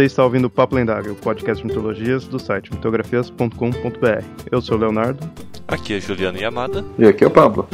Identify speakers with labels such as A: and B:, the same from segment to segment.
A: Você está ouvindo o Papo Lendário, o podcast de mitologias do site mitografias.com.br. Eu sou o Leonardo.
B: Aqui é Juliana Yamada.
C: E aqui é o Pablo.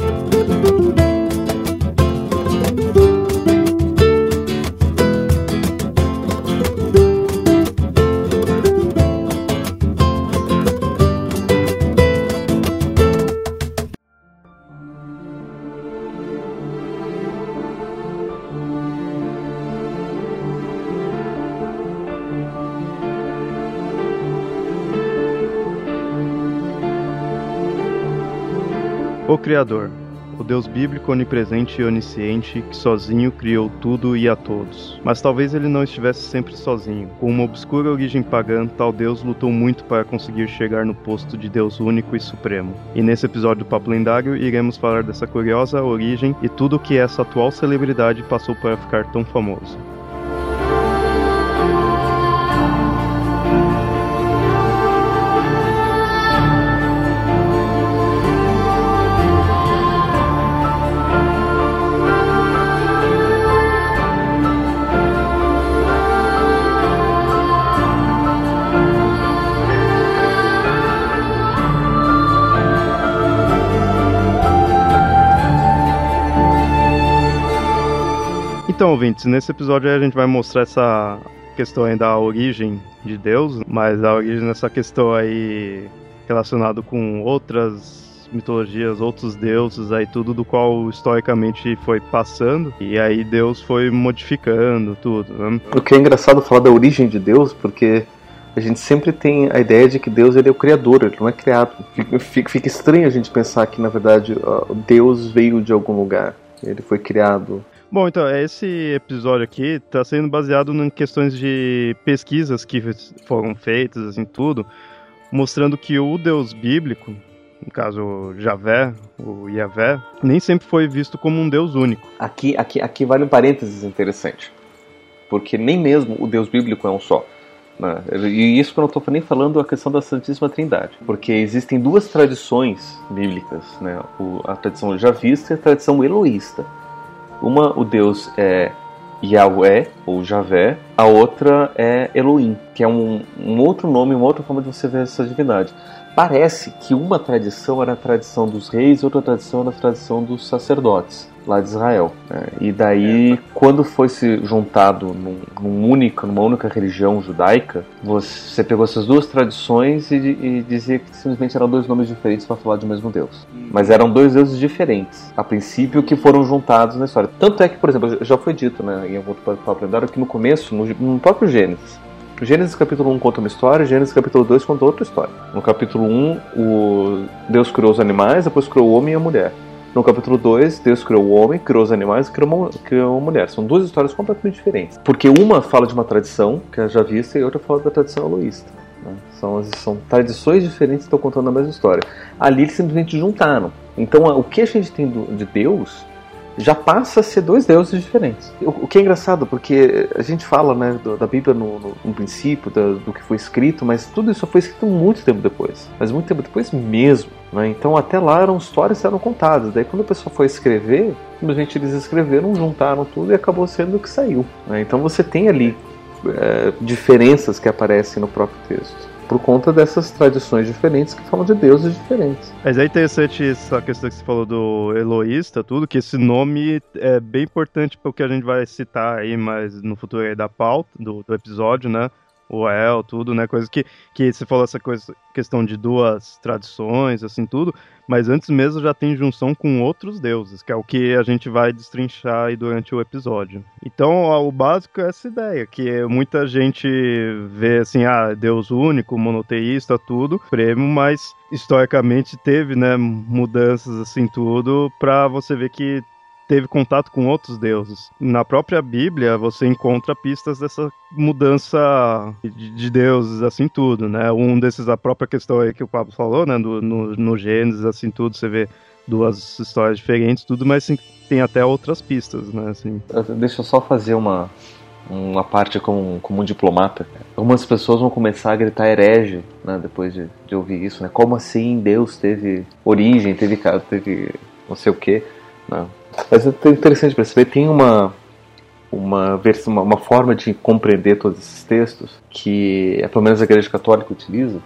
A: O Criador, o Deus bíblico onipresente e onisciente que sozinho criou tudo e a todos. Mas talvez ele não estivesse sempre sozinho. Com uma obscura origem pagã, tal Deus lutou muito para conseguir chegar no posto de Deus único e supremo. E nesse episódio do Papo Lendário iremos falar dessa curiosa origem e tudo o que essa atual celebridade passou para ficar tão famoso. Então, ouvintes, nesse episódio a gente vai mostrar essa questão aí da origem de Deus, mas a origem nessa questão aí relacionado com outras mitologias, outros deuses aí tudo do qual historicamente foi passando e aí Deus foi modificando tudo. Né?
C: O que é engraçado falar da origem de Deus, porque a gente sempre tem a ideia de que Deus ele é o criador, ele não é criado. Fica, fica estranho a gente pensar que na verdade Deus veio de algum lugar, ele foi criado.
A: Bom, então, esse episódio aqui está sendo baseado em questões de pesquisas que foram feitas, assim, tudo, mostrando que o Deus bíblico, no caso Javé, o Yahvé, nem sempre foi visto como um Deus único.
C: Aqui, aqui, aqui vale um parênteses interessante, porque nem mesmo o Deus bíblico é um só. Né? E isso que eu não estou nem falando a questão da Santíssima Trindade, porque existem duas tradições bíblicas, né? a tradição javista e a tradição eloísta. Uma, o deus é Yahweh, ou Javé, a outra é Elohim, que é um, um, outro nome, uma outra forma de você ver essa divindade. Parece que uma tradição era a tradição dos reis, outra tradição era a tradição dos sacerdotes lá de Israel. Né? E daí, é. quando foi se juntado num, num única, numa única religião judaica, você pegou essas duas tradições e, e dizia que simplesmente eram dois nomes diferentes para falar um mesmo Deus. Mas eram dois deuses diferentes, a princípio, que foram juntados na história. Tanto é que, por exemplo, já foi dito né, em algum outro papo lendário que no começo, no, no próprio Gênesis, Gênesis capítulo 1 conta uma história, Gênesis capítulo 2 conta outra história. No capítulo 1, o Deus criou os animais, depois criou o homem e a mulher. No capítulo 2, Deus criou o homem, criou os animais e criou criou uma mulher. São duas histórias completamente diferentes. Porque uma fala de uma tradição, que é já vista, e outra fala da tradição aloísta. Né? São, são tradições diferentes que estão contando a mesma história. Ali eles simplesmente juntaram. Então, o que a gente tem do, de Deus já passa a ser dois deuses diferentes. O, o que é engraçado, porque a gente fala né, do, da Bíblia no, no, no princípio, do, do, que foi escrito, mas tudo isso foi escrito muito tempo depois. Mas muito tempo depois mesmo. Né? Então até lá eram histórias que eram contadas. Daí quando a pessoa foi escrever, simplesmente eles escreveram, juntaram tudo e acabou sendo o que saiu. Né? Então você tem ali é, diferenças que aparecem no próprio texto por conta dessas tradições diferentes que falam de deuses diferentes.
A: Mas é interessante essa questão que você falou do Eloísta, tudo, que esse nome é bem importante para o que a gente vai citar aí mais no futuro aí da pauta, do, do episódio, né? O El, tudo, né? Coisa que, que você falou essa coisa, questão de duas tradições, assim, tudo, mas antes mesmo já tem junção com outros deuses, que é o que a gente vai destrinchar aí durante o episódio. Então, o básico é essa ideia, que muita gente vê assim, ah, Deus único, monoteísta, tudo, prêmio, mas historicamente teve, né, mudanças assim, tudo, pra você ver que teve contato com outros deuses. Na própria Bíblia, você encontra pistas dessa mudança de, de deuses, assim, tudo, né? Um desses, a própria questão aí que o Pablo falou, né? No, no, no Gênesis, assim, tudo, você vê duas histórias diferentes, tudo, mas tem até outras pistas, né? Assim.
C: Deixa eu só fazer uma, uma parte como, como um diplomata. Algumas pessoas vão começar a gritar herege, né, depois de, de ouvir isso, né? Como assim Deus teve origem, teve, teve não sei o quê, né? Mas é interessante perceber, tem uma, uma, versão, uma forma de compreender todos esses textos que, pelo menos a Igreja Católica utiliza,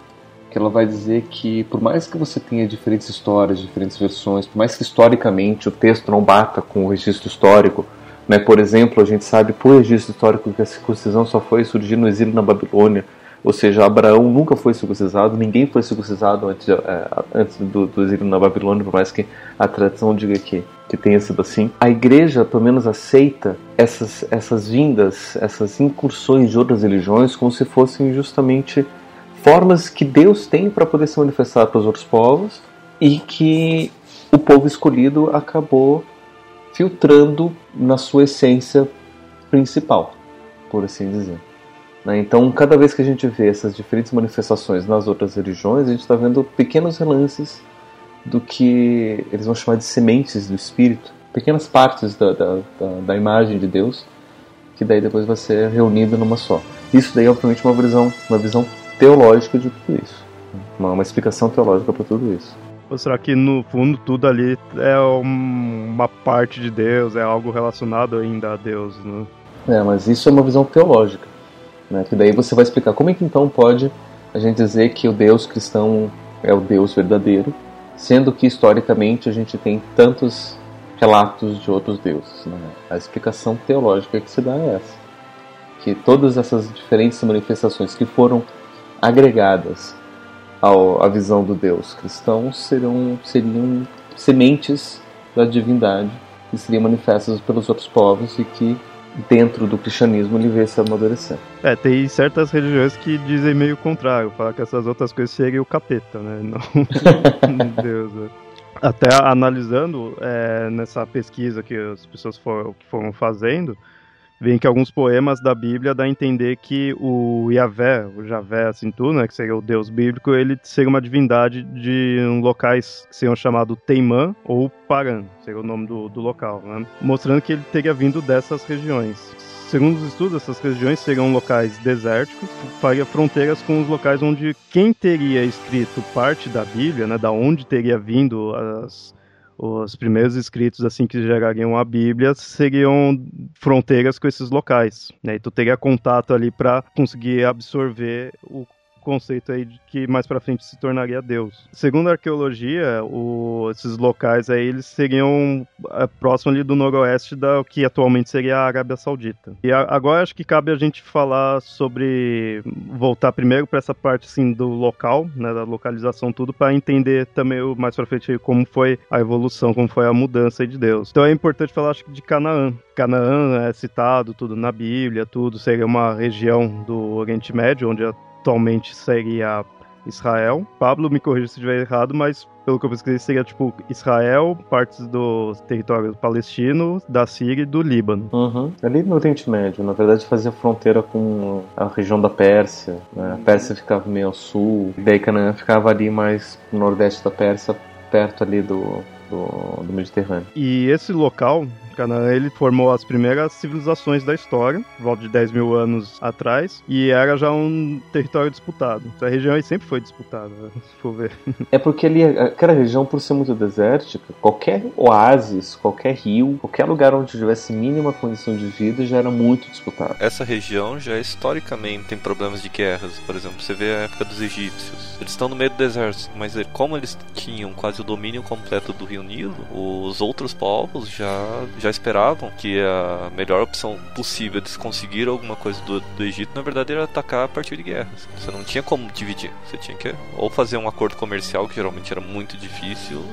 C: que ela vai dizer que por mais que você tenha diferentes histórias, diferentes versões, por mais que historicamente o texto não bata com o registro histórico, né, por exemplo, a gente sabe por registro histórico que a circuncisão só foi surgir no exílio na Babilônia, ou seja, Abraão nunca foi circuncisado, ninguém foi circuncisado antes, é, antes do, do, exílio na Babilônia, por mais que a tradição diga que, que tenha sido assim. A igreja, pelo menos, aceita essas, essas vindas, essas incursões de outras religiões como se fossem justamente formas que Deus tem para poder se manifestar para os outros povos e que o povo escolhido acabou filtrando na sua essência principal, por assim dizer. Né? Então, cada vez que a gente vê essas diferentes manifestações nas outras religiões, a gente está vendo pequenos relances do que eles vão chamar de sementes do Espírito, pequenas partes da, da, da, da imagem de Deus, que daí depois vai ser reunido numa só. Isso daí, obviamente, é uma visão, uma visão teológica de tudo isso, uma, uma explicação teológica para tudo isso.
A: Ou será que no fundo tudo ali é uma parte de Deus, é algo relacionado ainda a Deus? Né?
C: É, mas isso é uma visão teológica. Né? Que daí você vai explicar como é que então pode a gente dizer que o Deus cristão é o Deus verdadeiro, sendo que historicamente a gente tem tantos relatos de outros deuses. Né? A explicação teológica que se dá é essa. Que todas essas diferentes manifestações que foram agregadas ao, à visão do Deus cristão seriam, seriam sementes da divindade que seriam manifestas pelos outros povos e que dentro do cristianismo ele vê se amadurecer.
A: É, tem certas religiões que dizem meio contrário, falar que essas outras coisas seriam o capeta, né? Não Deus. Né? Até analisando é, nessa pesquisa que as pessoas foram, foram fazendo, vem que alguns poemas da Bíblia dá a entender que o Yahvé, o Javé, assim tudo, né, que seria o deus bíblico, ele seria uma divindade de locais que seriam chamados Teimã ou Paran, seria o nome do, do local, né, mostrando que ele teria vindo dessas regiões. Segundo os estudos, essas regiões seriam locais desérticos, faria fronteiras com os locais onde quem teria escrito parte da Bíblia, né, da onde teria vindo as os primeiros escritos assim que gerariam a Bíblia seriam fronteiras com esses locais, né? E tu teria contato ali para conseguir absorver o conceito aí de que mais para frente se tornaria Deus. Segundo a arqueologia, o, esses locais aí eles seriam é, próximo ali do noroeste da que atualmente seria a Arábia Saudita. E a, agora acho que cabe a gente falar sobre voltar primeiro para essa parte assim do local, né, da localização tudo para entender também mais para frente como foi a evolução, como foi a mudança de Deus. Então é importante falar acho que de Canaã. Canaã é citado tudo na Bíblia, tudo seria uma região do Oriente Médio onde atualmente seria Israel. Pablo me corrija se estiver errado, mas pelo que eu pesquisei seria tipo Israel, partes do território palestino, da Síria e do Líbano.
C: Uhum. Ali no Oriente Médio, na verdade fazia fronteira com a região da Pérsia. Né? A Pérsia ficava meio ao sul, e daí Canaã ficava ali mais no nordeste da Pérsia, perto ali do, do, do Mediterrâneo.
A: E esse local, Canaã, ele formou as primeiras civilizações da história, volta de 10 mil anos atrás, e era já um território disputado. Essa região aí sempre foi disputada, se for ver.
C: É porque ali, aquela região, por ser muito desértica, qualquer oásis, qualquer rio, qualquer lugar onde tivesse mínima condição de vida já era muito disputado.
B: Essa região já historicamente tem problemas de guerras, por exemplo, você vê a época dos egípcios. Eles estão no meio do deserto, mas como eles tinham quase o domínio completo do rio Nilo, os outros povos já, já esperavam que a melhor opção possível de conseguir alguma coisa do, do Egito, na verdade, era atacar a partir de guerras. Você não tinha como dividir. Você tinha que ou fazer um acordo comercial, que geralmente era muito difícil,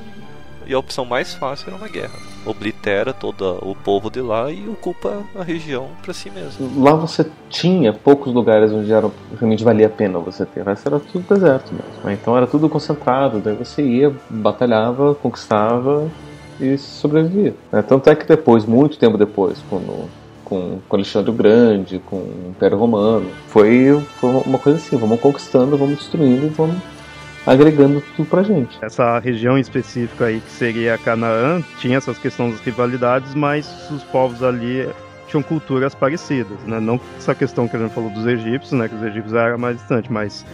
B: e a opção mais fácil era uma guerra. Oblitera todo o povo de lá e ocupa a região para si mesmo.
C: Lá você tinha poucos lugares onde era, realmente valia a pena você ter. Mas era tudo deserto mesmo. Né? Então era tudo concentrado. Daí você ia, batalhava, conquistava e sobrevivia. Né? Tanto é que depois, muito tempo depois, quando com, com Alexandre o Grande, com o Império Romano. Foi, foi uma coisa assim, vamos conquistando, vamos destruindo e vamos agregando tudo pra gente.
A: Essa região específica aí, que seria Canaã, tinha essas questões das rivalidades, mas os povos ali tinham culturas parecidas, né? Não essa questão que a gente falou dos egípcios, né? Que os egípcios eram mais distantes, mas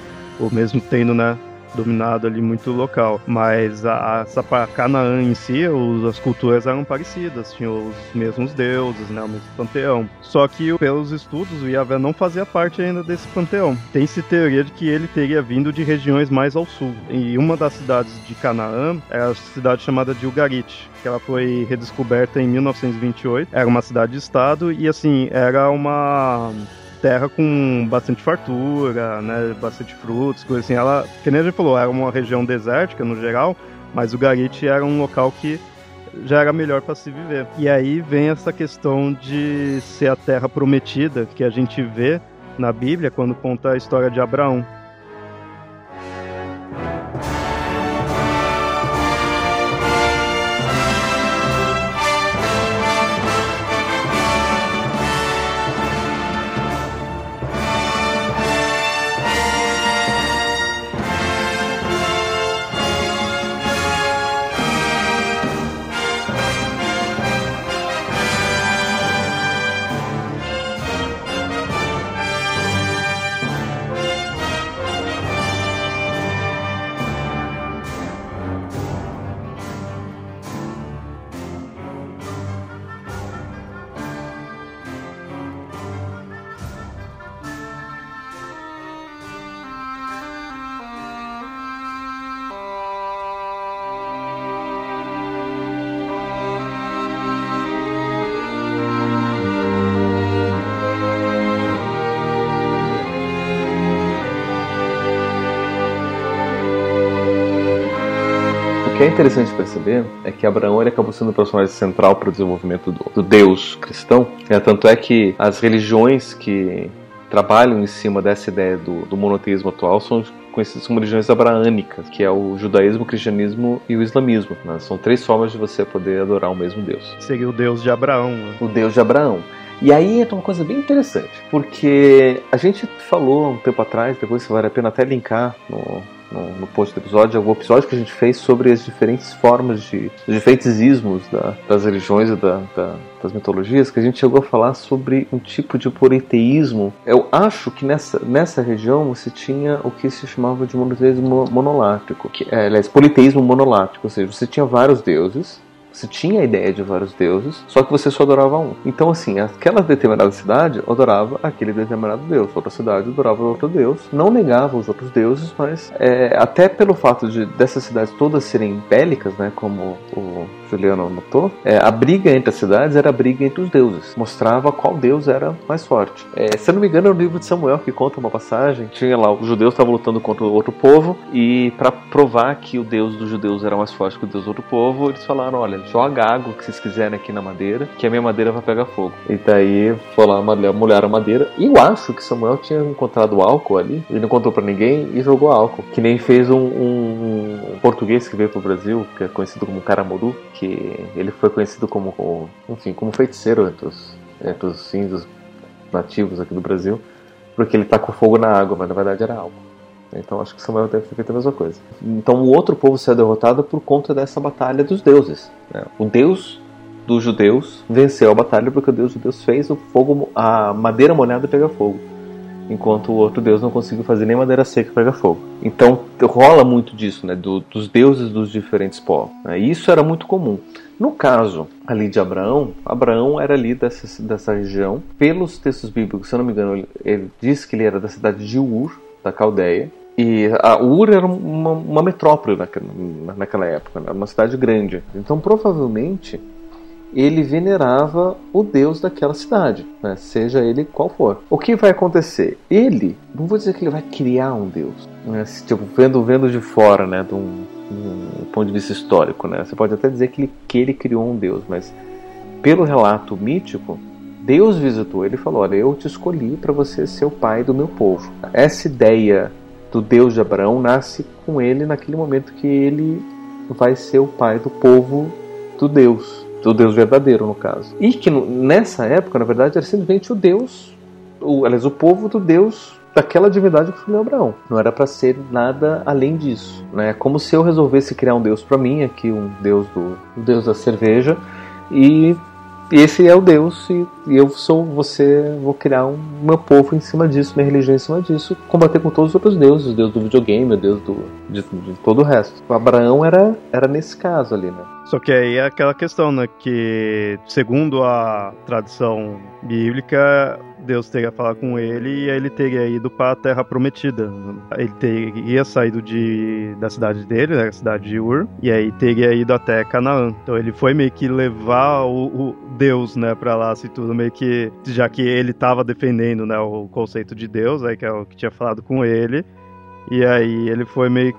A: o mesmo tendo, né? Dominado ali muito local. Mas a, a, Canaã em si, os, as culturas eram parecidas, tinham os mesmos deuses, né, o mesmo panteão. Só que pelos estudos, o Yahvé não fazia parte ainda desse panteão. Tem-se teoria de que ele teria vindo de regiões mais ao sul. E uma das cidades de Canaã é a cidade chamada de Ugarit, que ela foi redescoberta em 1928. Era uma cidade-estado e assim, era uma terra com bastante fartura, né, bastante frutos, coisas assim. Ela, que nem a gente falou, era uma região desértica no geral, mas o Garit era um local que já era melhor para se viver. E aí vem essa questão de ser a terra prometida que a gente vê na Bíblia quando conta a história de Abraão.
C: Interessante perceber é que Abraão ele acabou sendo o personagem central para o desenvolvimento do, do Deus cristão. É, tanto é que as religiões que trabalham em cima dessa ideia do, do monoteísmo atual são conhecidas como religiões abraânicas, que é o judaísmo, o cristianismo e o islamismo. Né? São três formas de você poder adorar o mesmo Deus.
A: Seria o Deus de Abraão. Né?
C: O Deus de Abraão. E aí entra uma coisa bem interessante, porque a gente falou um tempo atrás, depois vale a pena até linkar no, no, no post do episódio, algum episódio que a gente fez sobre as diferentes formas de, os diferentes ismos da, das religiões e da, da, das mitologias, que a gente chegou a falar sobre um tipo de politeísmo. Eu acho que nessa, nessa região você tinha o que se chamava de monoteísmo monolático, que é, aliás, politeísmo monolático, ou seja, você tinha vários deuses, você tinha a ideia de vários deuses, só que você só adorava um. Então, assim, aquela determinada cidade adorava aquele determinado deus, outra cidade adorava outro deus, não negava os outros deuses, mas é, até pelo fato de dessas cidades todas serem bélicas, né, como o Juliano notou, é, a briga entre as cidades era a briga entre os deuses, mostrava qual deus era mais forte. É, se eu não me engano, é o livro de Samuel que conta uma passagem, tinha lá, os judeus estavam lutando contra outro povo, e para provar que o deus dos judeus era mais forte que o deus do outro povo, eles falaram: olha, joga água que vocês quiserem aqui na madeira, que a minha madeira vai pegar fogo. E daí foi lá molhar a madeira. E eu acho que Samuel tinha encontrado álcool ali, ele não contou para ninguém e jogou álcool. Que nem fez um, um, um, português que veio pro Brasil, que é conhecido como Caramoru, que ele foi conhecido como, enfim, como feiticeiro entre os, entre os índios nativos aqui do Brasil, porque ele tacou fogo na água, mas na verdade era álcool. Então acho que Samuel deve ter feito a mesma coisa. Então o outro povo será derrotado por conta dessa batalha dos deuses. Né? O deus dos judeus venceu a batalha porque o deus dos judeus fez o fogo, a madeira molhada pegar fogo, enquanto o outro deus não conseguiu fazer nem madeira seca pegar fogo. Então rola muito disso, né? Do, dos deuses dos diferentes povos. Né? Isso era muito comum. No caso ali de Abraão, Abraão era ali dessa, dessa região. Pelos textos bíblicos, se eu não me engano, ele diz que ele era da cidade de Ur, da Caldeia, e a Ur era uma, uma metrópole naquela, naquela época, né? uma cidade grande. Então, provavelmente, ele venerava o deus daquela cidade, né? seja ele qual for. O que vai acontecer? Ele, não vou dizer que ele vai criar um deus, né? tipo, vendo, vendo de fora, né? de um, um, ponto de vista histórico. Né? Você pode até dizer que ele, que ele criou um deus, mas pelo relato mítico, Deus visitou ele e falou: Olha, eu te escolhi para você ser o pai do meu povo. Essa ideia do Deus de Abraão nasce com ele naquele momento que ele vai ser o pai do povo do Deus, do Deus verdadeiro no caso. E que nessa época, na verdade, era simplesmente o Deus, o, aliás, o povo do Deus daquela divindade que foi Abraão. Não era para ser nada além disso, né? Como se eu resolvesse criar um Deus para mim, aqui um Deus do um Deus da cerveja e esse é o Deus e, e eu sou você, vou criar um meu povo em cima disso, minha religião em cima disso, combater com todos os outros deuses, o deus do videogame, o deus do, de, de todo o resto. O Abraão era, era nesse caso ali, né?
A: Só que aí é aquela questão, né? Que segundo a tradição bíblica, Deus teria falado com ele e ele teria ido para a Terra Prometida. Ele teria saído de, da cidade dele, né, a cidade de Ur, e aí teria ido até Canaã. Então ele foi meio que levar o, o Deus, né, para lá, assim, tudo meio que já que ele estava defendendo, né, o conceito de Deus, aí que é o que tinha falado com ele. E aí ele foi meio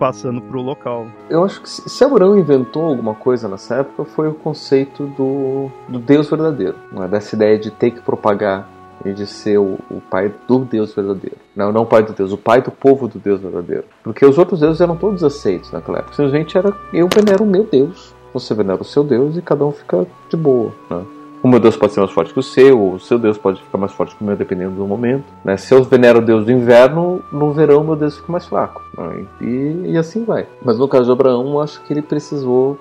A: passando para o local.
C: Eu acho que se Abraão inventou alguma coisa nessa época foi o conceito do, do Deus verdadeiro, é? dessa ideia de ter que propagar e de ser o, o, pai do Deus verdadeiro. Não, não o pai do Deus, o pai do povo do Deus verdadeiro. Porque os outros deuses eram todos aceitos naquela época. Simplesmente era eu venero o meu Deus, você venera o seu Deus e cada um fica de boa. Né? O meu Deus pode ser mais forte que o seu, o seu Deus pode ficar mais forte que o meu, dependendo do momento. Né? Se eu venero o Deus do inverno, no verão meu Deus fica mais fraco. Né? E, e, assim vai. Mas no caso de Abraão, eu acho que ele precisou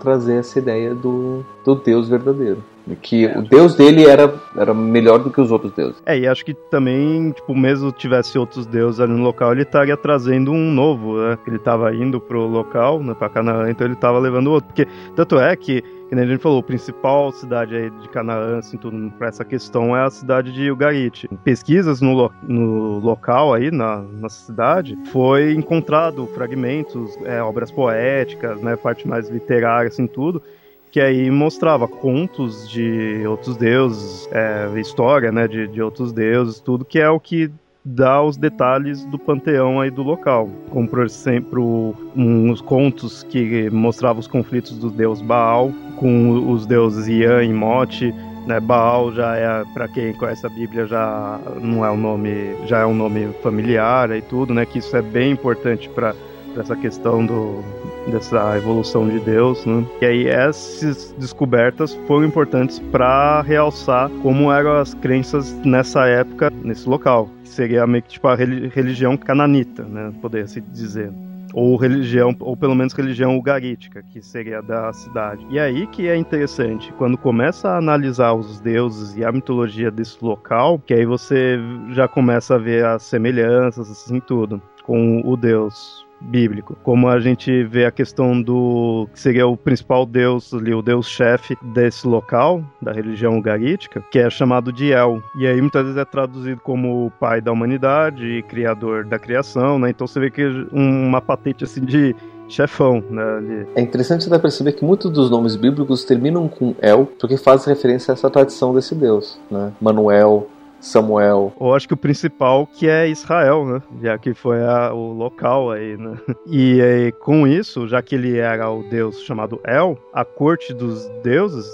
C: trazer essa ideia do, do Deus verdadeiro. Que é. o deus dele era, era melhor do que os outros deuses.
A: É, e acho que também, tipo, mesmo tivesse outros deuses ali no local, ele estaria trazendo um novo, né? Ele estava indo pro local, né, pra Canaã, então ele estava levando outro. Porque, tanto é que, que a gente falou, a principal cidade aí de Canaã, assim, tudo pra essa questão é a cidade de Ugarit. Pesquisas no, lo, no local aí, na, na cidade, foi encontrado fragmentos, é, obras poéticas, né, parte mais literária, assim, tudo, que aí mostrava contos de outros deuses, é, história, né, de, de outros deuses, tudo que é o que dá os detalhes do panteão aí do local, como exemplo uns contos que mostravam os conflitos do deus Baal com os deuses Ian e Mote, né? Baal já é para quem conhece a Bíblia já não é um nome, já é um nome familiar e tudo, né? Que isso é bem importante para essa questão do dessa evolução de Deus, né? E aí essas descobertas foram importantes para realçar como eram as crenças nessa época, nesse local, que seria meio que tipo a religião cananita, né? Poderia se dizer ou religião, ou pelo menos religião ugarítica, que seria da cidade. E aí que é interessante, quando começa a analisar os deuses e a mitologia desse local, que aí você já começa a ver as semelhanças, assim, tudo, com o deus bíblico. Como a gente vê a questão do que seria o principal deus ali, o deus-chefe desse local, da religião ugarítica, que é chamado de El. E aí muitas vezes é traduzido como o pai da humanidade e criador da criação, né? Então você vê que uma patente assim de chefão, né?
C: É interessante você perceber que muitos dos nomes bíblicos terminam com El, porque faz referência a essa tradição desse deus, né? Manuel, Samuel.
A: Eu acho que o principal que é Israel, né? Já que foi a, o local aí, né? E aí, com isso, já que ele era o deus chamado El, a corte dos deuses,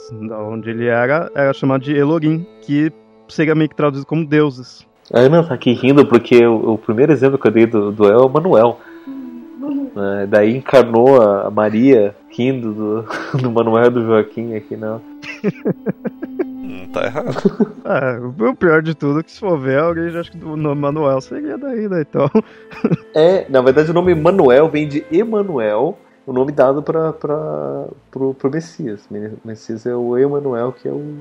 A: onde ele era, era chamada de Elohim, que seria meio que traduzido como deuses.
C: A Ana tá aqui rindo porque o, o primeiro exemplo que eu dei do, do El é o Manuel. É, daí encarnou a, Maria rindo do, do Manuel do Joaquim aqui, não.
B: Não tá errado.
A: é, o pior de tudo é que se for ver, alguém já acha que o nome Manuel seria daí, né? Então.
C: é, na verdade o nome Manuel vem de Emanuel, o nome dado para pro, pro Messias. O Messias é o Emanuel, que é o.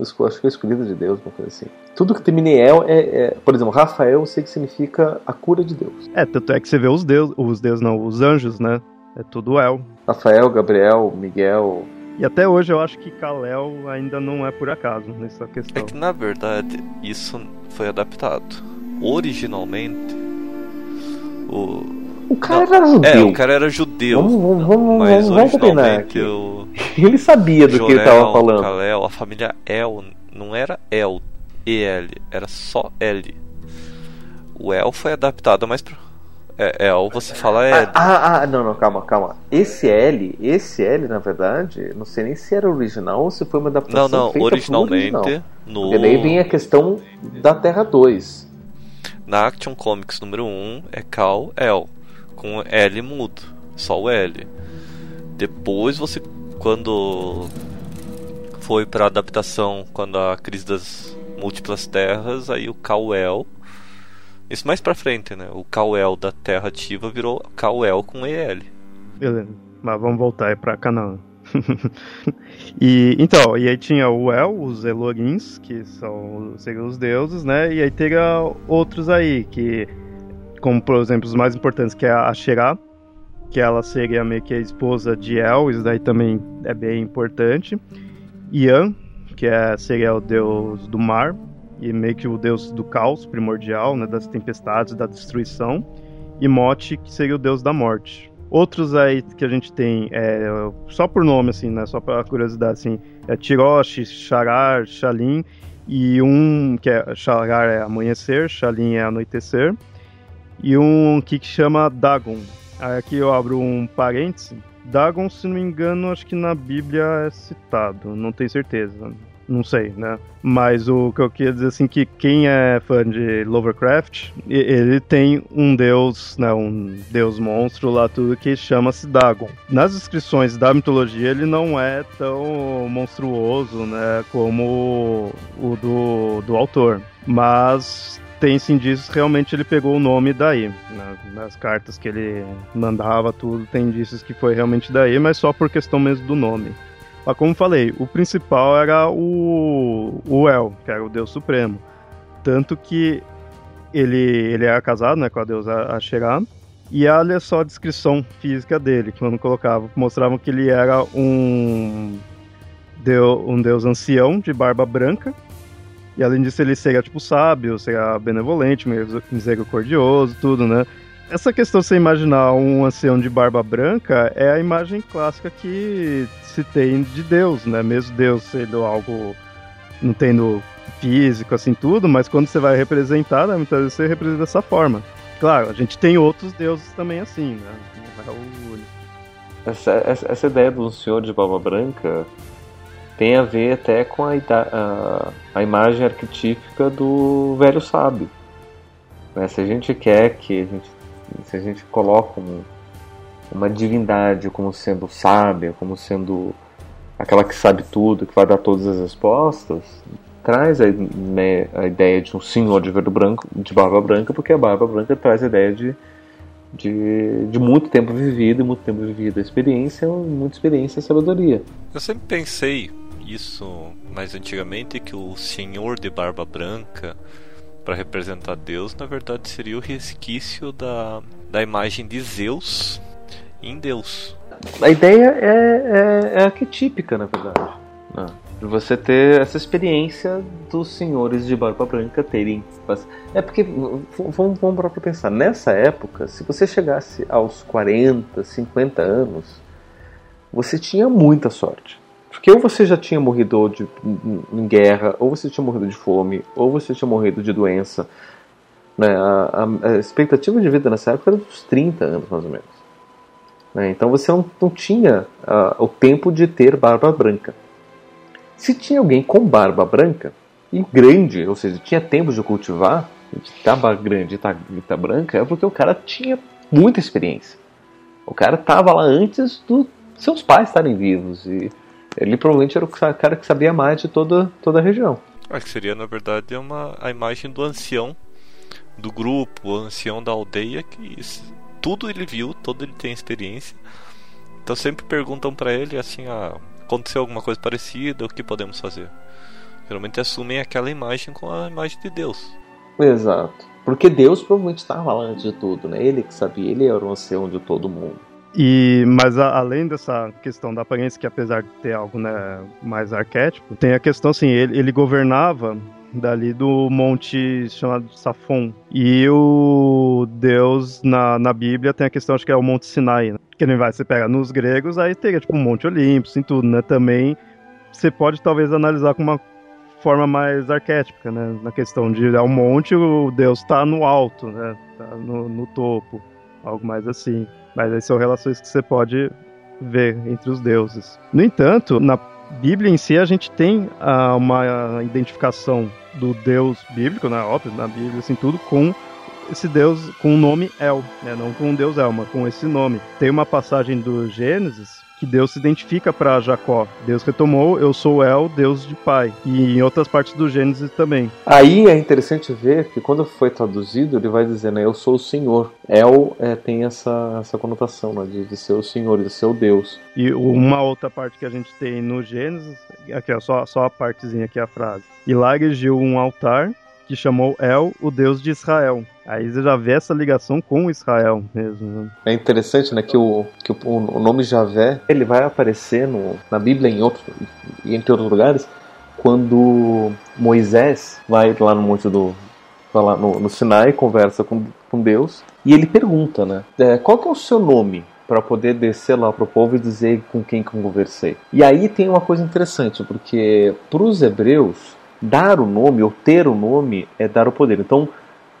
C: Acho que é o escolhido de Deus, uma coisa assim. Tudo que termina em El é, é, Por exemplo, Rafael eu sei que significa a cura de Deus.
A: É, tanto é que você vê os deuses, os deuses não, os anjos, né? É tudo El.
C: Rafael, Gabriel, Miguel,
A: e até hoje eu acho que Kalel ainda não é por acaso nessa questão.
B: É que na verdade isso foi adaptado. Originalmente, o.
C: O cara não, era judeu.
B: É, o cara era judeu.
C: Vamos, vamos, mas vamos originalmente o. Ele sabia do Jorel, que ele estava falando.
B: Kalel, a família El não era El, E-L, era só L. O El foi adaptado mais pro é, é, ou você fala é.
C: Ah, ah, ah, não, não, calma, calma. Esse L, esse L, na verdade, não sei nem se era original ou se foi uma adaptação.
B: Não, não, originalmente.
C: Original.
B: No...
C: Porque daí vem a questão da Terra 2.
B: Na Action Comics número 1 é Cal L, com L mudo, só o L. Depois você, quando foi para adaptação, quando a crise das múltiplas terras, aí o Cal L isso mais pra frente, né? O Cauel da Terra Ativa virou Cauel com EL.
A: Beleza. Mas vamos voltar aí pra Canaã. e então, e aí tinha o El, os Elorins, que são seriam os deuses, né? E aí teria outros aí que como por exemplo os mais importantes que é a Xerá, que ela seria meio que a esposa de El, isso daí também é bem importante. Ian, que é, seria o deus do mar e meio que o deus do caos primordial, né, das tempestades, da destruição. E Mote, que seria o deus da morte. Outros aí que a gente tem, é, só por nome, assim, né? Só para curiosidade, assim, é Tiroshi, Charar, Xalin, e um que é Charar é amanhecer, Xalin é anoitecer, e um que chama Dagon. Aqui eu abro um parêntese. Dagon, se não me engano, acho que na Bíblia é citado, não tenho certeza não sei, né? Mas o que eu queria dizer assim que quem é fã de Lovecraft, ele tem um deus, né, um deus monstro lá tudo que chama-se Dagon. Nas descrições da mitologia ele não é tão monstruoso, né, como o do, do autor, mas tem indícios realmente ele pegou o nome daí. Né? Nas cartas que ele mandava, tudo, tem indícios que foi realmente daí, mas só por questão mesmo do nome. Mas como falei, o principal era o, o El, que era o Deus Supremo. Tanto que ele, ele era casado né, com a deusa Asherah. E olha só a descrição física dele, quando colocava. Mostravam que ele era um, deus, um deus ancião de barba branca. E além disso, ele seria tipo sábio, seria benevolente, misericordioso, tudo, né? Essa questão de você imaginar um ancião de barba branca é a imagem clássica que se tem de Deus, né? Mesmo Deus sendo algo não tendo físico assim tudo, mas quando você vai representar, né, muitas vezes você representa dessa forma. Claro, a gente tem outros deuses também assim, né? É o.
C: Essa, essa, essa ideia do senhor de barba branca tem a ver até com a, a, a imagem arquetípica do velho sábio. Né? Se a gente quer que a gente se a gente coloca um, uma divindade como sendo sábia, como sendo aquela que sabe tudo, que vai dar todas as respostas, traz a, né, a ideia de um senhor de verde branco, de barba branca, porque a barba branca traz a ideia de, de, de muito tempo vivido, e muito tempo vivido, experiência, muita experiência e sabedoria.
B: Eu sempre pensei isso mais antigamente que o senhor de barba branca para representar Deus, na verdade seria o resquício da, da imagem de Zeus em Deus.
C: A ideia é, é, é arquetípica, na verdade. Né? De você ter essa experiência dos senhores de barba branca terem. É porque, vamos, vamos para pensar, nessa época, se você chegasse aos 40, 50 anos, você tinha muita sorte. Porque ou você já tinha morrido de, em guerra, ou você tinha morrido de fome, ou você tinha morrido de doença. Né? A, a, a expectativa de vida nessa época era dos 30 anos, mais ou menos. Né? Então você não, não tinha uh, o tempo de ter barba branca. Se tinha alguém com barba branca, e grande, ou seja, tinha tempo de cultivar, estava grande e tá, tá branca, é porque o cara tinha muita experiência. O cara estava lá antes dos seus pais estarem vivos e ele provavelmente era o cara que sabia mais de toda, toda a região.
B: Acho que seria, na verdade, uma, a imagem do ancião do grupo, o ancião da aldeia, que tudo ele viu, todo ele tem experiência. Então sempre perguntam para ele assim: ah, aconteceu alguma coisa parecida, o que podemos fazer? Geralmente assumem aquela imagem com a imagem de Deus.
C: Exato. Porque Deus provavelmente estava lá antes de tudo, né? Ele que sabia, ele era o ancião de todo mundo.
A: E, mas a, além dessa questão da aparência, que apesar de ter algo né, mais arquétipo, tem a questão assim, ele, ele governava dali do monte chamado Safon. E o Deus na, na Bíblia tem a questão, acho que é o Monte Sinai, né? Que nem vai, você pega nos gregos, aí teria tipo o Monte Olimpo, assim tudo, né? Também você pode talvez analisar com uma forma mais arquétipica, né? Na questão de é um monte, o Deus está no alto, né? Tá no, no topo, algo mais assim. Mas aí são relações que você pode ver entre os deuses. No entanto, na Bíblia em si a gente tem uh, uma identificação do Deus bíblico, né? Óbvio, na Bíblia, assim, tudo com esse Deus com o nome El, né? Não com o Deus El, mas com esse nome. Tem uma passagem do Gênesis que Deus se identifica para Jacó. Deus retomou, eu sou El, Deus de pai. E em outras partes do Gênesis também.
C: Aí é interessante ver que quando foi traduzido, ele vai dizer, né, eu sou o Senhor. El é, tem essa, essa conotação, né, de, de ser o Senhor, de ser o Deus.
A: E uma outra parte que a gente tem no Gênesis, aqui ó, só, só a partezinha aqui, a frase. E lá erigiu um altar que chamou El, o Deus de Israel. Aí você já vê essa ligação com Israel mesmo. Né?
C: É interessante, né, que o, que o, o nome Javé, ele vai aparecer no, na Bíblia em outros, entre outros lugares, quando Moisés vai lá no monte do lá no, no Sinai, conversa com, com Deus, e ele pergunta, né, é, qual que é o seu nome? para poder descer lá pro povo e dizer com quem conversei. E aí tem uma coisa interessante, porque para os hebreus dar o nome ou ter o nome é dar o poder. Então,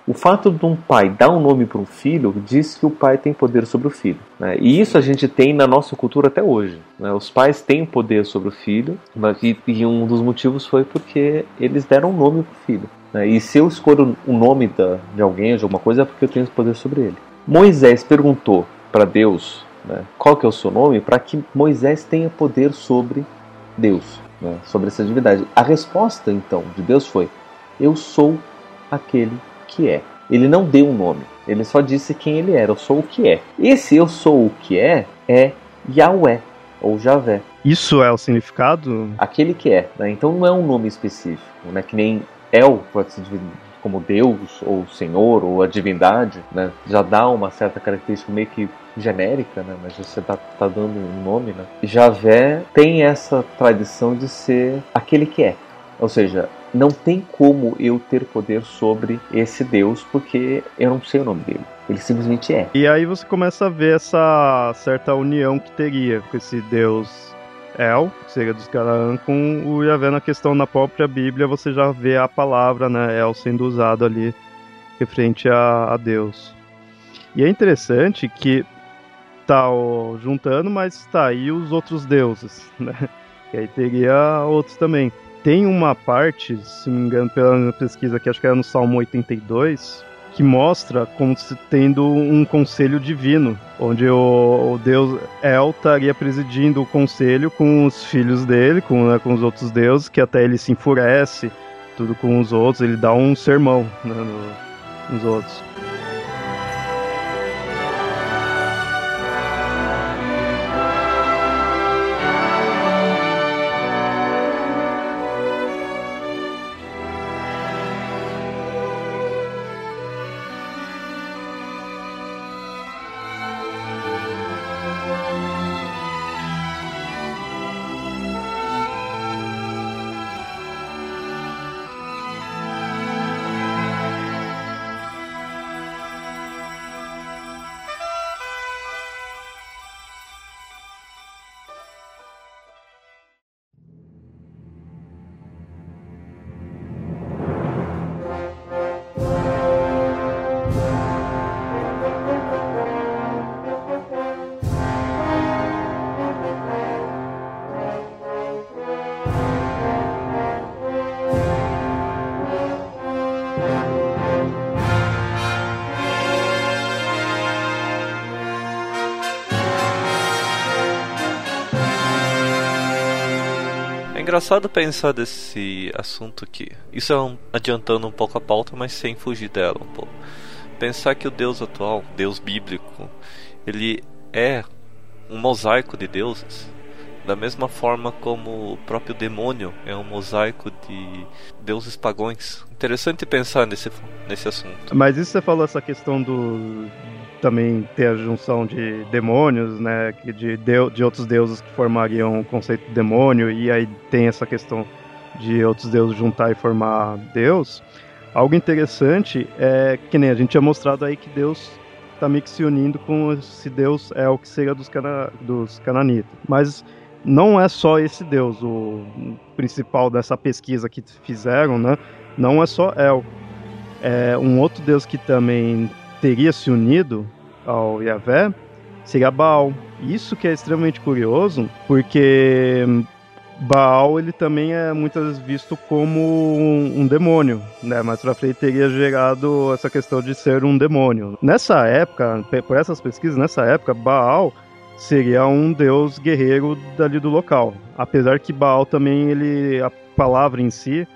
C: o fato de um pai dar um nome para um filho diz que o pai tem poder sobre o filho. Né? E isso a gente tem na nossa cultura até hoje. Né? Os pais têm poder sobre o filho, e, e, um dos motivos foi porque eles deram um nome para o filho. Né? E se eu escolho o nome da, de alguém, de alguma coisa, é porque eu tenho poder sobre ele. Moisés perguntou para Deus né, qual que é o seu nome para que Moisés tenha poder sobre Deus né, sobre essa divindade. A resposta, então, de Deus foi: Eu sou aquele que é. Ele não deu um nome, ele só disse quem ele era, eu sou o que é. Esse eu sou o que é é Yahweh, ou Javé.
A: Isso é o significado?
C: Aquele que é. Né? Então não é um nome específico, né? que nem El pode ser como Deus, ou Senhor, ou a divindade, né? já dá uma certa característica meio que genérica, né? mas você está tá dando um nome. Né? Javé tem essa tradição de ser aquele que é. Ou seja, não tem como eu ter poder sobre esse Deus porque eu não sei o nome dele. Ele simplesmente é.
A: E aí você começa a ver essa certa união que teria com esse Deus El, que seria dos Canaã, com o Yahvé na questão na própria Bíblia, você já vê a palavra, né, El sendo usado ali referente a, a Deus. E é interessante que tá juntando, mas tá aí os outros deuses, né? E aí teria outros também. Tem uma parte, se não me engano, pela pesquisa que acho que era no Salmo 82, que mostra como se tendo um conselho divino, onde o, o deus El estaria presidindo o conselho com os filhos dele, com, né, com os outros deuses, que até ele se enfurece, tudo com os outros, ele dá um sermão né, no, nos outros.
B: Engraçado pensar desse assunto aqui. Isso é um, adiantando um pouco a pauta, mas sem fugir dela um pouco. Pensar que o Deus atual, Deus bíblico, ele é um mosaico de deuses, da mesma forma como o próprio demônio é um mosaico de deuses pagões. Interessante pensar nesse, nesse assunto.
A: Mas isso você falou essa questão do também ter a junção de demônios, né, de, de, de outros deuses que formariam o conceito de demônio, e aí tem essa questão de outros deuses juntar e formar Deus. Algo interessante é que nem a gente tinha mostrado aí que Deus está meio que se unindo com esse Deus é o que seria dos, cana, dos cananitas. Mas não é só esse Deus, o principal dessa pesquisa que fizeram, né? Não é só El. É um outro Deus que também teria se unido ao Yahvé seria Baal. Isso que é extremamente curioso, porque Baal ele também é muitas vezes visto como um, um demônio, né? Mas para frente teria gerado essa questão de ser um demônio. Nessa época, por essas pesquisas, nessa época Baal seria um deus guerreiro dali do local. Apesar que Baal também, ele, a palavra em si,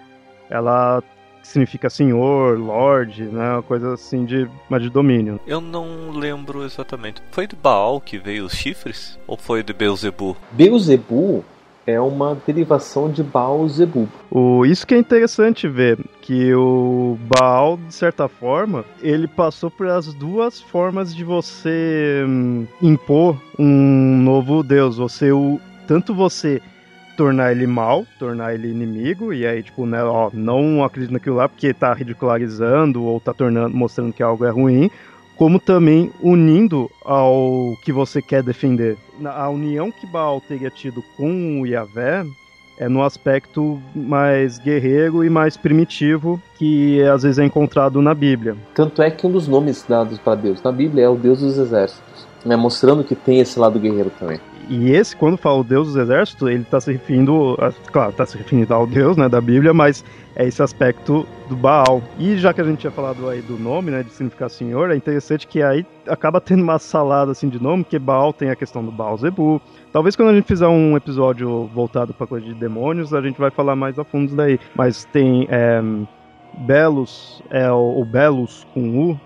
A: ela significa senhor, lord, né? Uma coisa assim de, mas de domínio.
B: Eu não lembro exatamente. Foi de Baal que veio os chifres? Ou foi de Beelzebub?
C: Beelzebub é uma derivação de Baal Zebub.
A: O, isso que é interessante ver, que o Baal, de certa forma, ele passou por as duas formas de você hum, impor um novo deus. Você, o, tanto você tornar ele mal, tornar ele inimigo, e aí, tipo, né, ó, não acredito naquilo lá porque tá ridicularizando ou tá tornando, mostrando que algo é ruim, como também unindo ao que você quer defender. A união que Baal teria tido com o Yahvé é no aspecto mais guerreiro e mais primitivo que às vezes é encontrado na Bíblia.
C: Tanto é que um dos nomes dados para Deus na Bíblia é o Deus dos Exércitos, né, mostrando que tem esse lado guerreiro também.
A: E esse, quando fala o Deus dos Exércitos, ele está se referindo, a, claro, está se referindo ao Deus, né, da Bíblia, mas é esse aspecto do Baal. E já que a gente tinha falado aí do nome, né, de significar senhor, é interessante que aí acaba tendo uma salada assim de nome, que Baal tem a questão do Baal Zebu. Talvez quando a gente fizer um episódio voltado para coisa de demônios, a gente vai falar mais a fundo daí. Mas tem é, Belos, é o, o Belos com U,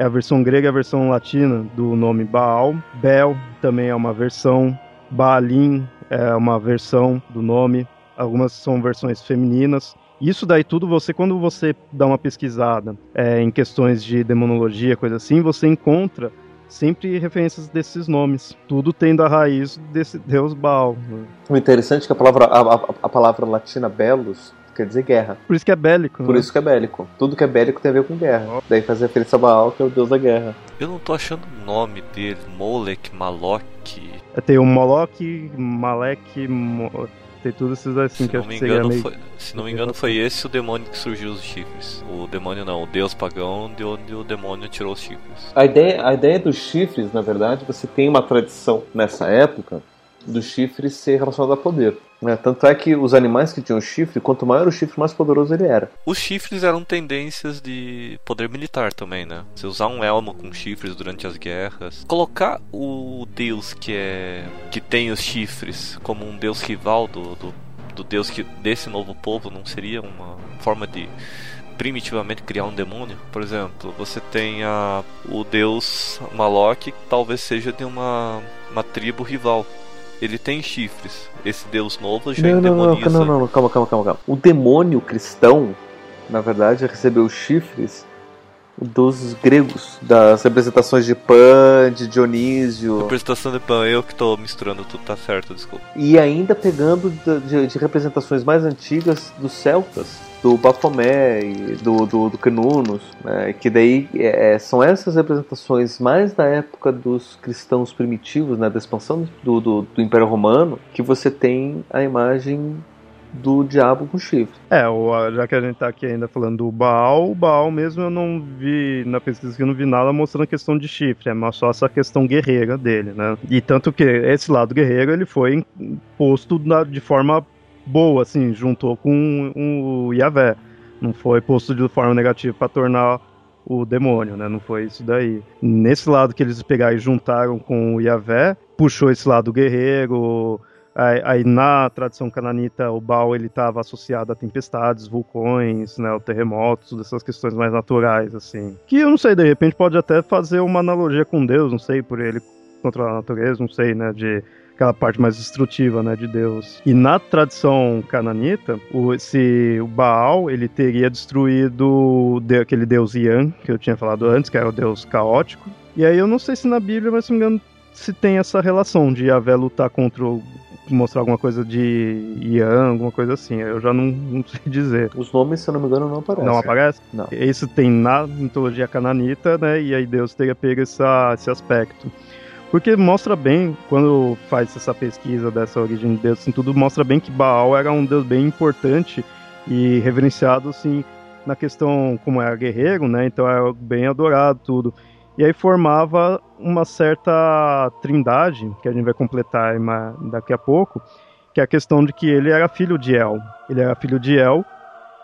A: é a versão grega e a versão latina do nome Baal. Bel também é uma versão. Baalim é uma versão do nome. Algumas são versões femininas. Isso daí tudo você, quando você dá uma pesquisada é, em questões de demonologia, coisa assim, você encontra sempre referências desses nomes. Tudo tendo a raiz desse deus Baal. Né?
C: O interessante é que a palavra, a, a, a palavra latina belos quer dizer guerra.
A: Por isso que é bélico.
C: Por
A: né?
C: isso que é bélico. Tudo que é bélico tem a ver com guerra. Oh. Daí faz referência a Baal, que é o deus da guerra.
B: Eu não tô achando o nome dele. Molek, Malok.
A: É, tem o Moloch, Malek, Mo... tem tudo esses assim
B: se
A: que
B: não me engano meio... foi, Se não me engano, foi esse o demônio que surgiu os chifres. O demônio não, o deus pagão de onde o demônio tirou os chifres.
C: A ideia, a ideia dos chifres, na verdade, você tem uma tradição nessa época do chifre ser relacionado a poder. Né? Tanto é que os animais que tinham chifre, quanto maior o chifre, mais poderoso ele era.
B: Os chifres eram tendências de poder militar também, né? Você usar um elmo com chifres durante as guerras. Colocar o deus que é que tem os chifres como um deus rival do, do, do deus que, desse novo povo não seria uma forma de primitivamente criar um demônio. Por exemplo, você tem a, o deus Malok, que talvez seja de uma, uma tribo rival ele tem chifres. Esse deus novo já não,
C: demoniza... Não, não, não, calma, calma, calma, calma. O demônio cristão, na verdade, recebeu chifres dos gregos, das representações de Pan, de Dionísio.
B: Representação de Pan, eu que estou misturando tudo, tá certo, desculpa.
C: E ainda pegando de, de, representações mais antigas dos celtas do Baphomet e do, do, do Canunus, né, que daí é, são essas representações mais da época dos cristãos primitivos, né, da expansão do, do, do Império Romano, que você tem a imagem do diabo com chifre.
A: É, já que a gente tá aqui ainda falando do Baal, o Baal mesmo eu não vi, na pesquisa que eu não vi nada mostrando a questão de chifre, é mas só essa questão guerreira dele, né? E tanto que esse lado guerreiro ele foi posto de forma boa, assim, juntou com o Yahvé. Não foi posto de forma negativa para tornar o demônio, né? Não foi isso daí. Nesse lado que eles pegaram e juntaram com o Yahvé, puxou esse lado guerreiro. Aí, na tradição cananita, o Baal ele estava associado a tempestades, vulcões, né, terremotos, essas questões mais naturais, assim. Que eu não sei, de repente pode até fazer uma analogia com Deus, não sei, por ele controlar a natureza, não sei, né, de aquela parte mais destrutiva, né, de Deus. E na tradição cananita, o, esse, o Baal, ele teria destruído de, aquele deus Yan, que eu tinha falado antes, que era o deus caótico. E aí eu não sei se na Bíblia, mas se me engano, se tem essa relação de Yahvé lutar contra o mostrar alguma coisa de Ian, alguma coisa assim. Eu já não, não, sei dizer.
C: Os nomes, se eu não me engano, não aparecem.
A: Não aparece?
C: Não.
A: Isso tem na mitologia cananita, né? E aí Deus teria pego essa, esse aspecto. Porque mostra bem, quando faz essa pesquisa dessa origem de Deus, assim, tudo mostra bem que Baal era um deus bem importante e reverenciado, assim, na questão como era guerreiro, né? Então era bem adorado, tudo. E aí formava uma certa trindade, que a gente vai completar daqui a pouco, que é a questão de que ele era filho de El. Ele era filho de El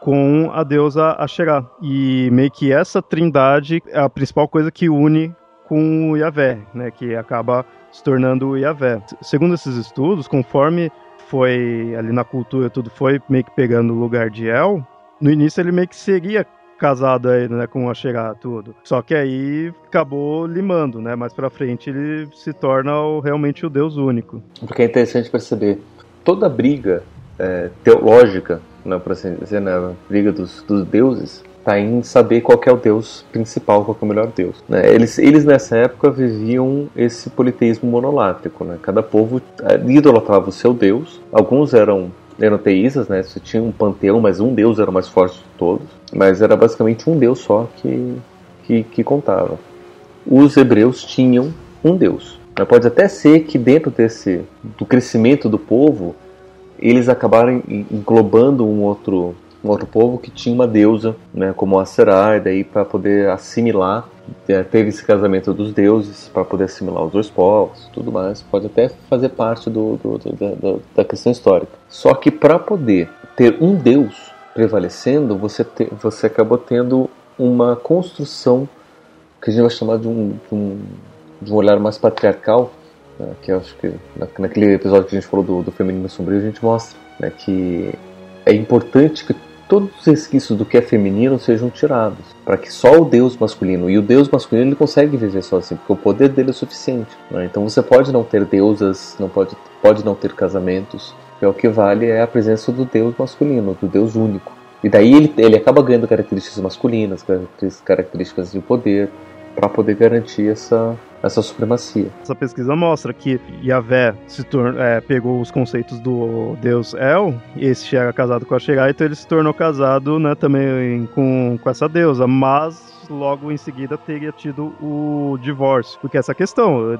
A: com a deusa Asherah. E meio que essa trindade é a principal coisa que une com o Yahvé, né, que acaba se tornando o Yahvé. Segundo esses estudos, conforme foi ali na cultura tudo foi meio que pegando o lugar de El, no início ele meio que seria casado aí, né, com a Xerá, tudo. Só que aí acabou limando, né? Mais pra frente ele se torna o, realmente o Deus único.
C: Porque é interessante perceber, toda briga é, teológica, né, por assim dizer, né, briga dos, dos deuses, está em saber qual é o Deus principal, qual é o melhor Deus. Né? Eles, eles nessa época viviam esse politeísmo monolátrico, né? Cada povo é, idolatrava o seu Deus. Alguns eram enoteístas, né? Você tinha um panteão, mas um deus era o mais forte de todos. Mas era basicamente um deus só que, que, que contava. Os hebreus tinham um deus. Mas pode até ser que dentro desse do crescimento do povo, eles acabaram englobando um outro um outro povo que tinha uma deusa, né, como a Serai, daí para poder assimilar é, teve esse casamento dos deuses para poder assimilar os dois povos, tudo mais, pode até fazer parte do, do, do, da questão histórica. Só que para poder ter um deus prevalecendo, você, te, você acabou tendo uma construção que a gente vai chamar de um, de um, de um olhar mais patriarcal, né, que acho que na, naquele episódio que a gente falou do, do feminino sombrio a gente mostra né, que é importante que todos os resquícios do que é feminino sejam tirados, para que só o Deus masculino e o Deus masculino ele consegue viver só assim, porque o poder dele é suficiente. Né? Então você pode não ter deusas, não pode, pode não ter casamentos, é o que vale é a presença do Deus masculino, do Deus único. E daí ele, ele acaba ganhando características masculinas, características de poder, para poder garantir essa, essa supremacia.
A: Essa pesquisa mostra que Yahvé se tornou, é, pegou os conceitos do deus El, e esse chega casado com a Sherai, então ele se tornou casado né, também com, com essa deusa, mas logo em seguida teria tido o divórcio. Porque essa questão,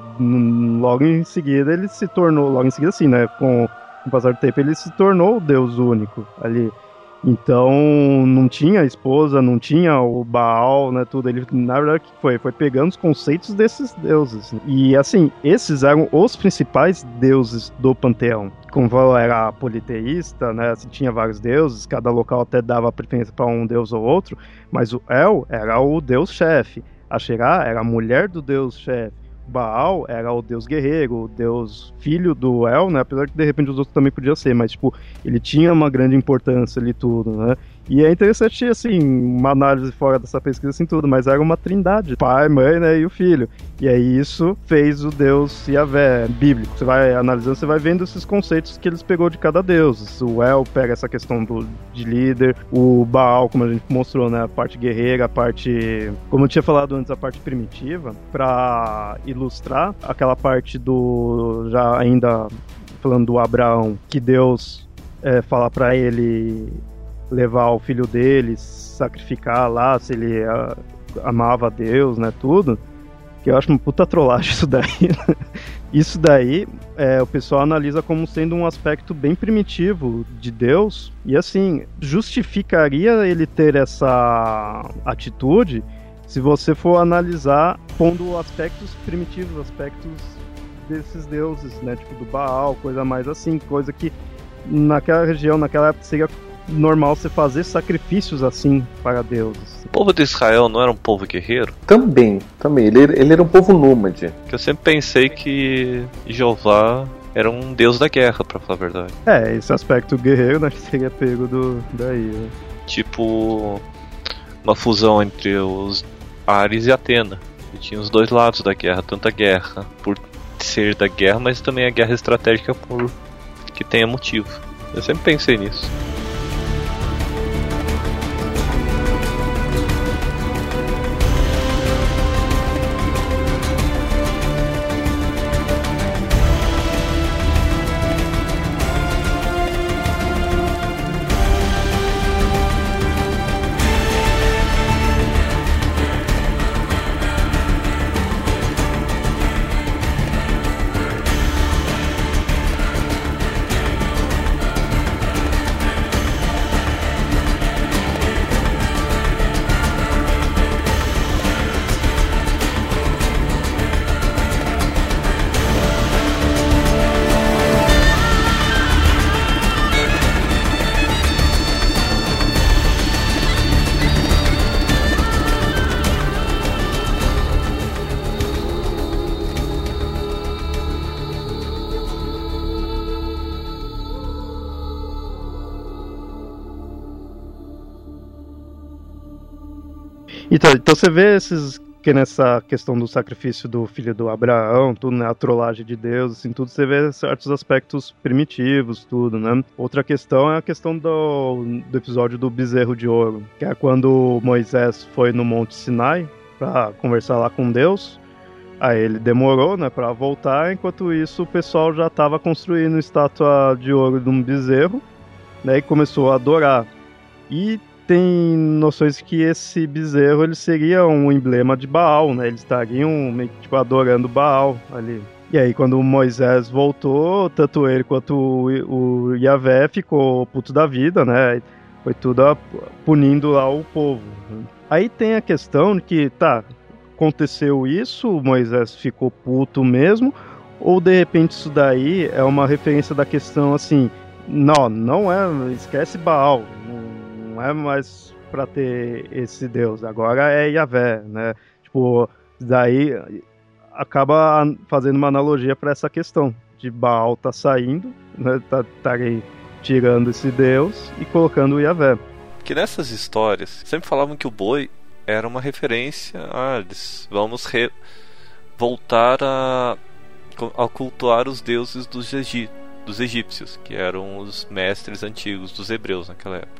A: logo em seguida ele se tornou, logo em seguida assim, né, com o passar do tempo ele se tornou o deus único ali. Então não tinha esposa, não tinha o Baal, né? Tudo. Ele, na verdade, que foi? Foi pegando os conceitos desses deuses. E assim, esses eram os principais deuses do panteão. Como falou, era politeísta, né? Assim, tinha vários deuses, cada local até dava preferência para um deus ou outro, mas o El era o deus-chefe. A Xerá era a mulher do deus-chefe. Baal era o deus guerreiro, o deus filho do El, né? Apesar que de repente os outros também podiam ser, mas tipo, ele tinha uma grande importância ali tudo, né? E é interessante, assim, uma análise fora dessa pesquisa, assim, tudo, mas era uma trindade, pai, mãe, né, e o filho. E aí isso fez o deus Yahvé bíblico. Você vai analisando, você vai vendo esses conceitos que eles pegou de cada deus. O El pega essa questão do, de líder, o Baal, como a gente mostrou, né, a parte guerreira, a parte, como eu tinha falado antes, a parte primitiva, para ilustrar aquela parte do, já ainda falando do Abraão, que Deus é, fala para ele levar o filho dele, sacrificar lá, se ele a, ah, amava a Deus, né, tudo. Que eu acho uma puta trollagem isso daí. Né? isso daí é, o pessoal analisa como sendo um aspecto bem primitivo de Deus. E assim, justificaria ele ter essa atitude se você for analisar pondo aspectos primitivos, aspectos desses deuses, né? Tipo do Baal, coisa mais assim, coisa que naquela região, naquela época seria normal você fazer sacrifícios assim para deuses.
B: O povo de Israel não era um povo guerreiro?
C: Também, também. Ele, ele era um povo nômade.
B: Que eu sempre pensei que Jeová era um deus da guerra, para falar a verdade.
A: É, esse aspecto guerreiro né, seria pego do, daí. Né?
B: Tipo, uma fusão entre os Ares e Atena. E tinha os dois lados da guerra, tanto a guerra por ser da guerra, mas também a guerra estratégica por que tenha motivo. Eu sempre pensei nisso.
A: Então, então você vê esses que nessa questão do sacrifício do filho do Abraão, tudo, né, a trollagem de Deus, assim, tudo, você vê certos aspectos primitivos, tudo, né? Outra questão é a questão do, do episódio do bezerro de ouro, que é quando Moisés foi no Monte Sinai para conversar lá com Deus, Aí ele demorou, né, para voltar, enquanto isso o pessoal já estava construindo estátua de ouro de um bezerro, né, e começou a adorar. E tem noções que esse bezerro ele seria um emblema de Baal, né? Eles estariam meio que tipo, adorando Baal ali. E aí, quando Moisés voltou, tanto ele quanto o, o Yahvé ficou puto da vida, né? Foi tudo punindo lá o povo. Aí tem a questão de que, tá, aconteceu isso, Moisés ficou puto mesmo, ou de repente isso daí é uma referência da questão assim, não, não é, esquece Baal, é mais para ter esse Deus, agora é Yahvé, né? Tipo, daí acaba fazendo uma analogia para essa questão de Baal tá saindo, né? Tá, tá tirando esse Deus e colocando o Yahvé.
B: Que nessas histórias sempre falavam que o boi era uma referência a eles. Vamos re... voltar a... a cultuar os deuses dos, Egi... dos egípcios, que eram os mestres antigos dos hebreus naquela época.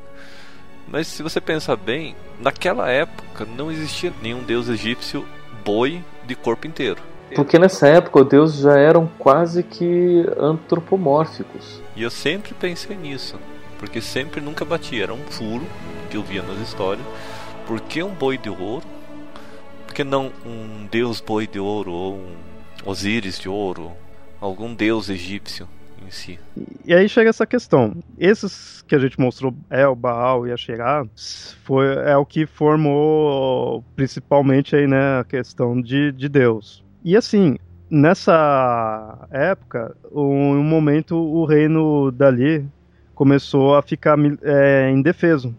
B: Mas se você pensar bem, naquela época não existia nenhum deus egípcio boi de corpo inteiro.
C: Porque nessa época os deuses já eram quase que antropomórficos.
B: E eu sempre pensei nisso, porque sempre nunca batia, era um furo que eu via nas histórias. Por que um boi de ouro? Por que não um deus boi de ouro ou um Osíris de ouro? Algum deus egípcio? Em si.
A: E aí chega essa questão. Esses que a gente mostrou, El, Baal e Asherah, foi, é o que formou principalmente aí, né, a questão de, de Deus. E assim, nessa época, um, um momento o reino dali começou a ficar é, indefeso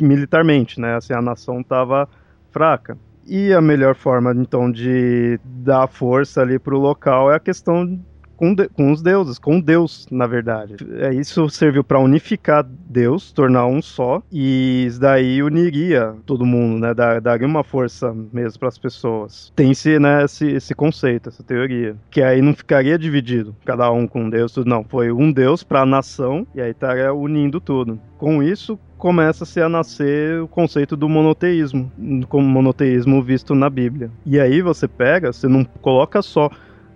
A: militarmente, né? Assim, a nação estava fraca. E a melhor forma, então, de dar força ali para o local é a questão com, de, com os deuses, com Deus, na verdade. É, isso serviu para unificar Deus, tornar um só, e isso daí uniria todo mundo, né? Dar, daria uma força mesmo para as pessoas. Tem-se né, esse, esse conceito, essa teoria, que aí não ficaria dividido, cada um com Deus, tudo não. Foi um Deus para a nação, e aí estaria unindo tudo. Com isso, começa-se a nascer o conceito do monoteísmo, como monoteísmo visto na Bíblia. E aí você pega, você não coloca só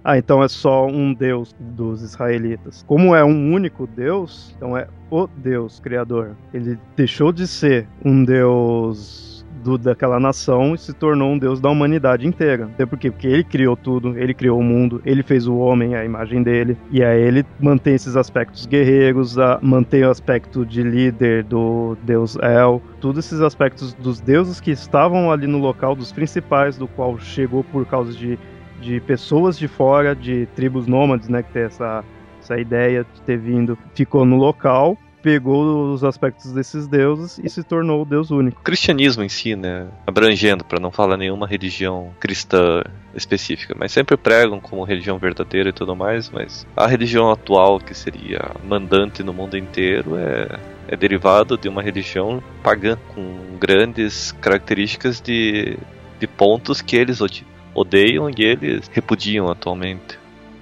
A: ah, então é só um Deus dos israelitas. Como é um único Deus, então é o Deus Criador. Ele deixou de ser um Deus do, daquela nação e se tornou um Deus da humanidade inteira. Até porque, porque ele criou tudo, ele criou o mundo, ele fez o homem, a imagem dele, e aí ele mantém esses aspectos guerreiros, a, mantém o aspecto de líder do Deus El, todos esses aspectos dos deuses que estavam ali no local, dos principais, do qual chegou por causa de de pessoas de fora, de tribos nômades, né, que tem essa, essa ideia de ter vindo, ficou no local, pegou os aspectos desses deuses e se tornou o Deus único.
B: O cristianismo em si, né, abrangendo, para não falar nenhuma religião cristã específica, mas sempre pregam como religião verdadeira e tudo mais, mas a religião atual, que seria mandante no mundo inteiro, é, é derivado de uma religião pagã, com grandes características de, de pontos que eles odeiam e eles repudiam atualmente.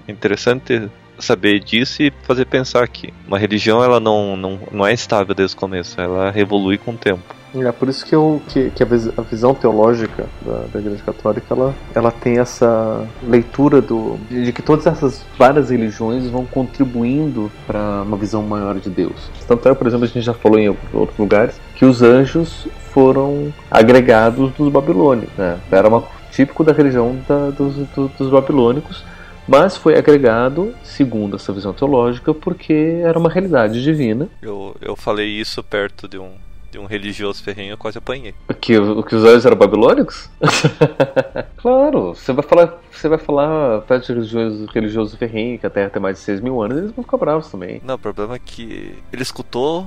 B: É interessante saber disso e fazer pensar que uma religião ela não, não, não é estável desde o começo, ela evolui com o tempo.
C: É por isso que, eu, que, que a visão teológica da, da Igreja Católica ela, ela tem essa leitura do, de que todas essas várias religiões vão contribuindo para uma visão maior de Deus. Tanto é, por exemplo, a gente já falou em outros lugares que os anjos foram agregados dos babilônios. Né? Era uma típico da religião da, dos, dos, dos babilônicos, mas foi agregado, segundo essa visão teológica, porque era uma realidade divina.
B: Eu, eu falei isso perto de um, de um religioso ferrenho, eu quase apanhei.
C: Que, que os olhos eram babilônicos? claro, você vai falar, você vai falar perto de religioso, religioso ferrenho, que a Terra tem mais de 6 mil anos, eles vão ficar bravos também.
B: Não, o problema é que ele escutou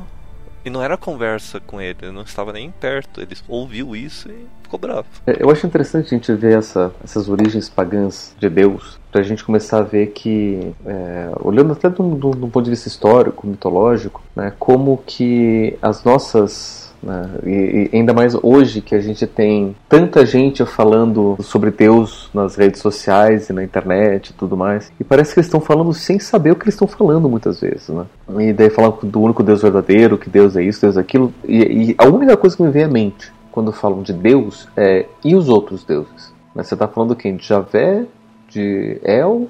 B: e não era conversa com ele, ele não estava nem perto. Ele ouviu isso e ficou bravo.
C: É, eu acho interessante a gente ver essa, essas origens pagãs de Deus, para a gente começar a ver que, é, olhando até de um ponto de vista histórico, mitológico, né, como que as nossas Né? E, e, ainda mais hoje que a gente tem tanta gente falando sobre Deus nas redes sociais e na internet e tudo mais. E parece que eles estão falando sem saber o que eles estão falando muitas vezes. Né? E daí falam do único Deus verdadeiro, que Deus é isso, Deus é aquilo. E, e a única coisa que me vem à mente quando falam de Deus é e os outros deuses? Né? Você está falando quem? De Javé, de El,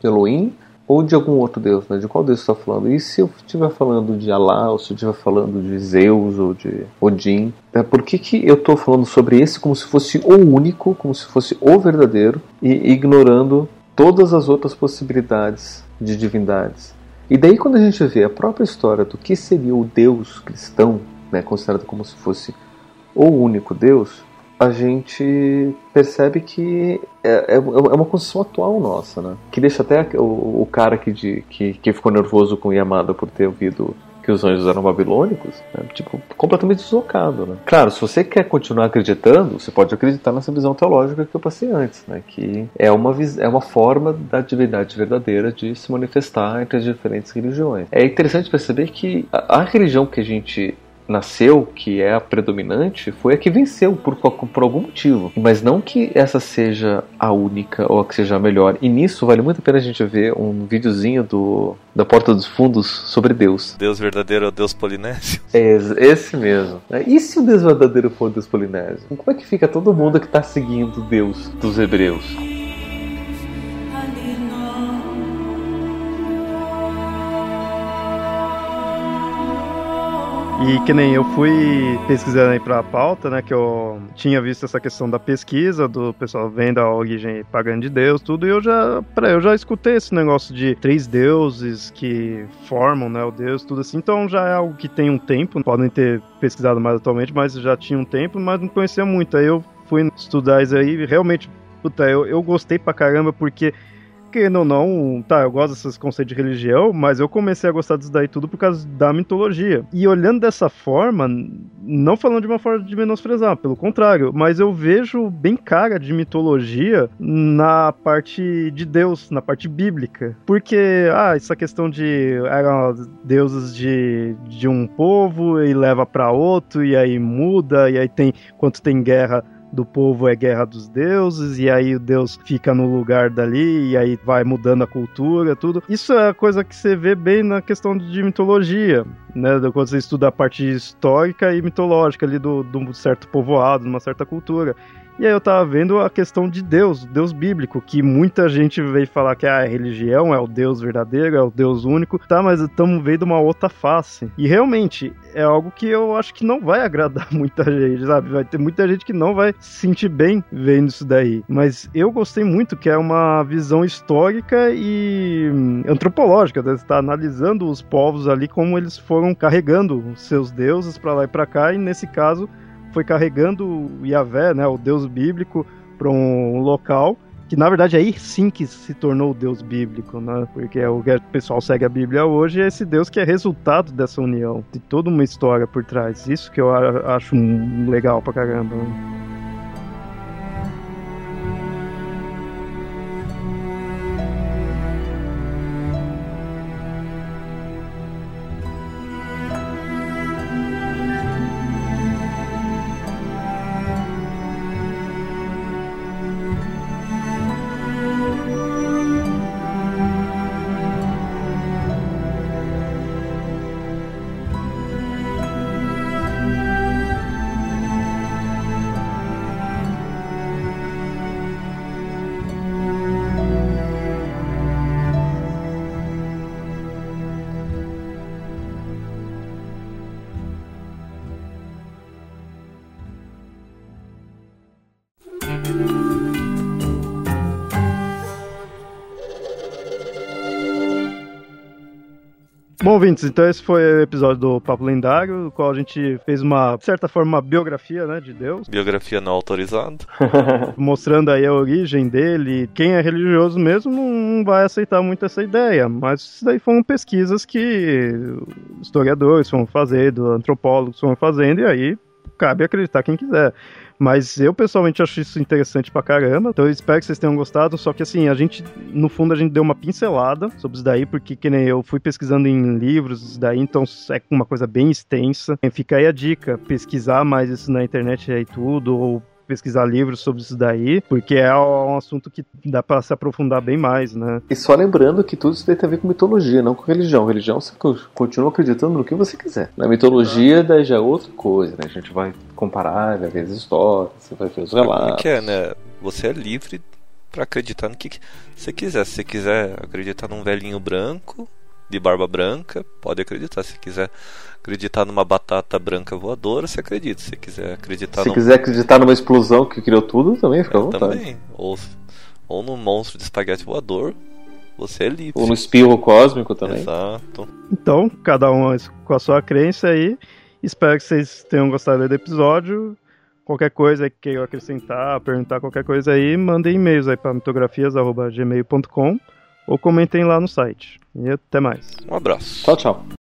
C: de Elohim ou de algum outro Deus, né? De qual Deus está falando? E se eu estiver falando de Alá, ou se eu estiver falando de Zeus ou de Odin, né? por que, que eu estou falando sobre esse como se fosse o único, como se fosse o verdadeiro, e ignorando todas as outras possibilidades de divindades? E daí quando a gente vê a própria história do que seria o Deus cristão, né, considerado como se fosse o único Deus, a gente percebe que é, é, é, uma construção atual nossa, né? Que deixa até o, o cara que, de, que, que ficou nervoso com Yamada por ter ouvido que os anjos eram babilônicos, né? tipo, completamente deslocado, né? Claro, se você quer continuar acreditando, você pode acreditar nessa visão teológica que eu passei antes, né? Que é uma, é uma forma da divindade verdadeira de se manifestar entre as diferentes religiões. É interessante perceber que a, a religião que a gente nasceu, que é a predominante, foi a que venceu por, por algum motivo. Mas não que essa seja a única ou a que seja a melhor. E nisso vale muito a pena a gente ver um videozinho do da Porta dos Fundos sobre Deus.
B: Deus verdadeiro é o Deus polinésio?
C: É, esse mesmo. E se o Deus verdadeiro for o Deus polinésio? Como é que fica todo mundo que está seguindo Deus dos hebreus?
A: E que nem eu fui pesquisando aí pra pauta, né? Que eu tinha visto essa questão da pesquisa, do pessoal vendo a origem pagã de Deus, tudo, e eu já. Peraí, eu já escutei esse negócio de três deuses que formam, né? O Deus, tudo assim. Então já é algo que tem um tempo, podem ter pesquisado mais atualmente, mas já tinha um tempo, mas não conhecia muito. Aí eu fui estudar isso aí e realmente, puta, eu, eu gostei pra caramba porque querendo ou não, tá, eu gosto desses conceitos de religião, mas eu comecei a gostar disso daí tudo por causa da mitologia. E olhando dessa forma, não falando de uma forma de menosprezar, pelo contrário, mas eu vejo bem cara de mitologia na parte de Deus, na parte bíblica. Porque, ah, essa questão de eram deuses de, de um povo e leva para outro, e aí muda, e aí tem, quando tem guerra do povo é guerra dos deuses, e aí o deus fica no lugar dali, e aí vai mudando a cultura, tudo. Isso é a coisa que você vê bem na questão de mitologia, né? Quando você estuda a parte histórica e mitológica ali do, do certo povoado, de uma certa cultura. E aí eu tava vendo a questão de Deus, Deus bíblico, que muita gente veio falar que ah, a religião é o Deus verdadeiro, é o Deus único, tá, mas estamos vendo uma outra face. E realmente é algo que eu acho que não vai agradar muita gente, sabe? Vai ter muita gente que não vai se sentir bem vendo isso daí. Mas eu gostei muito que é uma visão histórica e hum, antropológica, né? Você tá analisando os povos ali como eles foram carregando seus deuses para lá e para cá, e nesse caso foi carregando o Yahvé, né, o deus bíblico, para um local que na verdade aí sim que se tornou o Deus bíblico, né? Porque é o que o pessoal segue a Bíblia hoje é esse Deus que é resultado dessa união, de toda uma história por trás. Isso que eu acho legal pra caramba. Né? Ouvintes, então esse foi o episódio do Papo Lendário, no qual a gente fez uma, de certa forma, uma biografia, né, de Deus.
B: Biografia não autorizada.
A: Mostrando aí a origem dele. Quem é religioso mesmo não vai aceitar muito essa ideia, mas isso daí foram pesquisas que historiadores foram fazendo, antropólogos foram fazendo, e aí cabe acreditar quem quiser. Mas eu pessoalmente acho isso interessante pra caramba. Então eu espero que vocês tenham gostado. Só que assim, a gente, no fundo, a gente deu uma pincelada sobre isso daí, porque que nem eu fui pesquisando em livros isso daí, então é uma coisa bem extensa. Fica aí a dica, pesquisar mais isso na internet aí tudo, ou pesquisar livros sobre isso daí, porque é um assunto que dá para se aprofundar bem mais, né?
D: E só lembrando que tudo isso tem a ver com mitologia, não com religião. Religião você continua acreditando no que você quiser. Na mitologia daí já é outra coisa, né? A gente vai comparar, vai ver as histórias, você vai ver os relatos.
B: É que é, né? Você é livre para acreditar no que você quiser. Se você quiser acreditar num velhinho branco, de barba branca, pode acreditar. Se quiser acreditar numa batata branca voadora, você acredita. Se quiser acreditar
D: Se num... quiser acreditar numa explosão que criou tudo, também fica à é, vontade.
B: Também. Ou, ou num monstro de espaguete voador, você é livre.
D: Ou no espirro cósmico também.
B: Exato.
A: Então, cada um com a sua crença aí. Espero que vocês tenham gostado do episódio. Qualquer coisa que queiram acrescentar, perguntar qualquer coisa aí, mandem e-mails aí para mitografias.gmail.com ou comentem lá no site. E até mais.
B: Um abraço.
D: Tchau, tchau.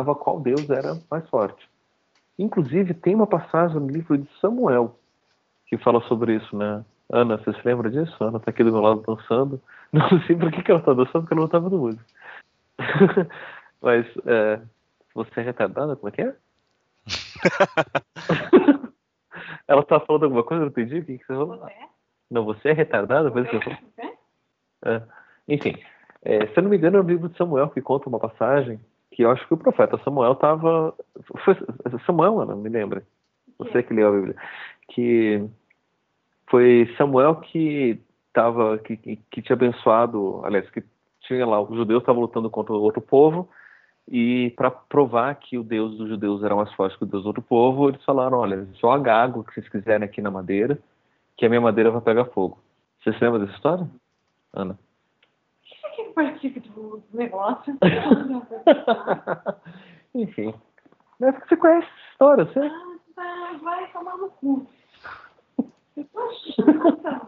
C: Mostrava qual Deus era mais forte. Inclusive, tem uma passagem no livro de Samuel que fala sobre isso, né? Ana, você se lembra disso? Ana tá aqui do meu lado dançando. Não sei por que, que ela tá dançando, porque ela não tava no música. Mas, é, você é retardada? Como é que é? ela tá falando alguma coisa, eu não entendi? O que, que você falou?
E: Você?
C: Não, você é retardada? Que eu?
E: Você?
C: É. Enfim, é, se eu não me engano, é o livro de Samuel que conta uma passagem que eu acho que o profeta Samuel estava. Samuel, Ana, me lembra. Você que leu a Bíblia. Que foi Samuel que tava, que, que, que tinha abençoado, aliás, que tinha lá, os judeus estavam lutando contra outro povo, e para provar que o Deus dos judeus era mais forte que o Deus do outro povo, eles falaram: olha, joga água que vocês quiserem aqui na madeira, que a minha madeira vai pegar fogo. Você se lembra dessa história, Ana?
E: nem participo do negócio.
C: Enfim. Mas você conhece essa história, você?
E: Ah, vai, vai tomar no cu. Eu tô
C: chata.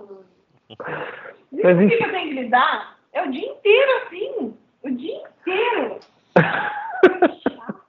E: Mas,
C: o
E: que eu tenho que lidar? É o dia inteiro assim. O dia inteiro. Que é chata.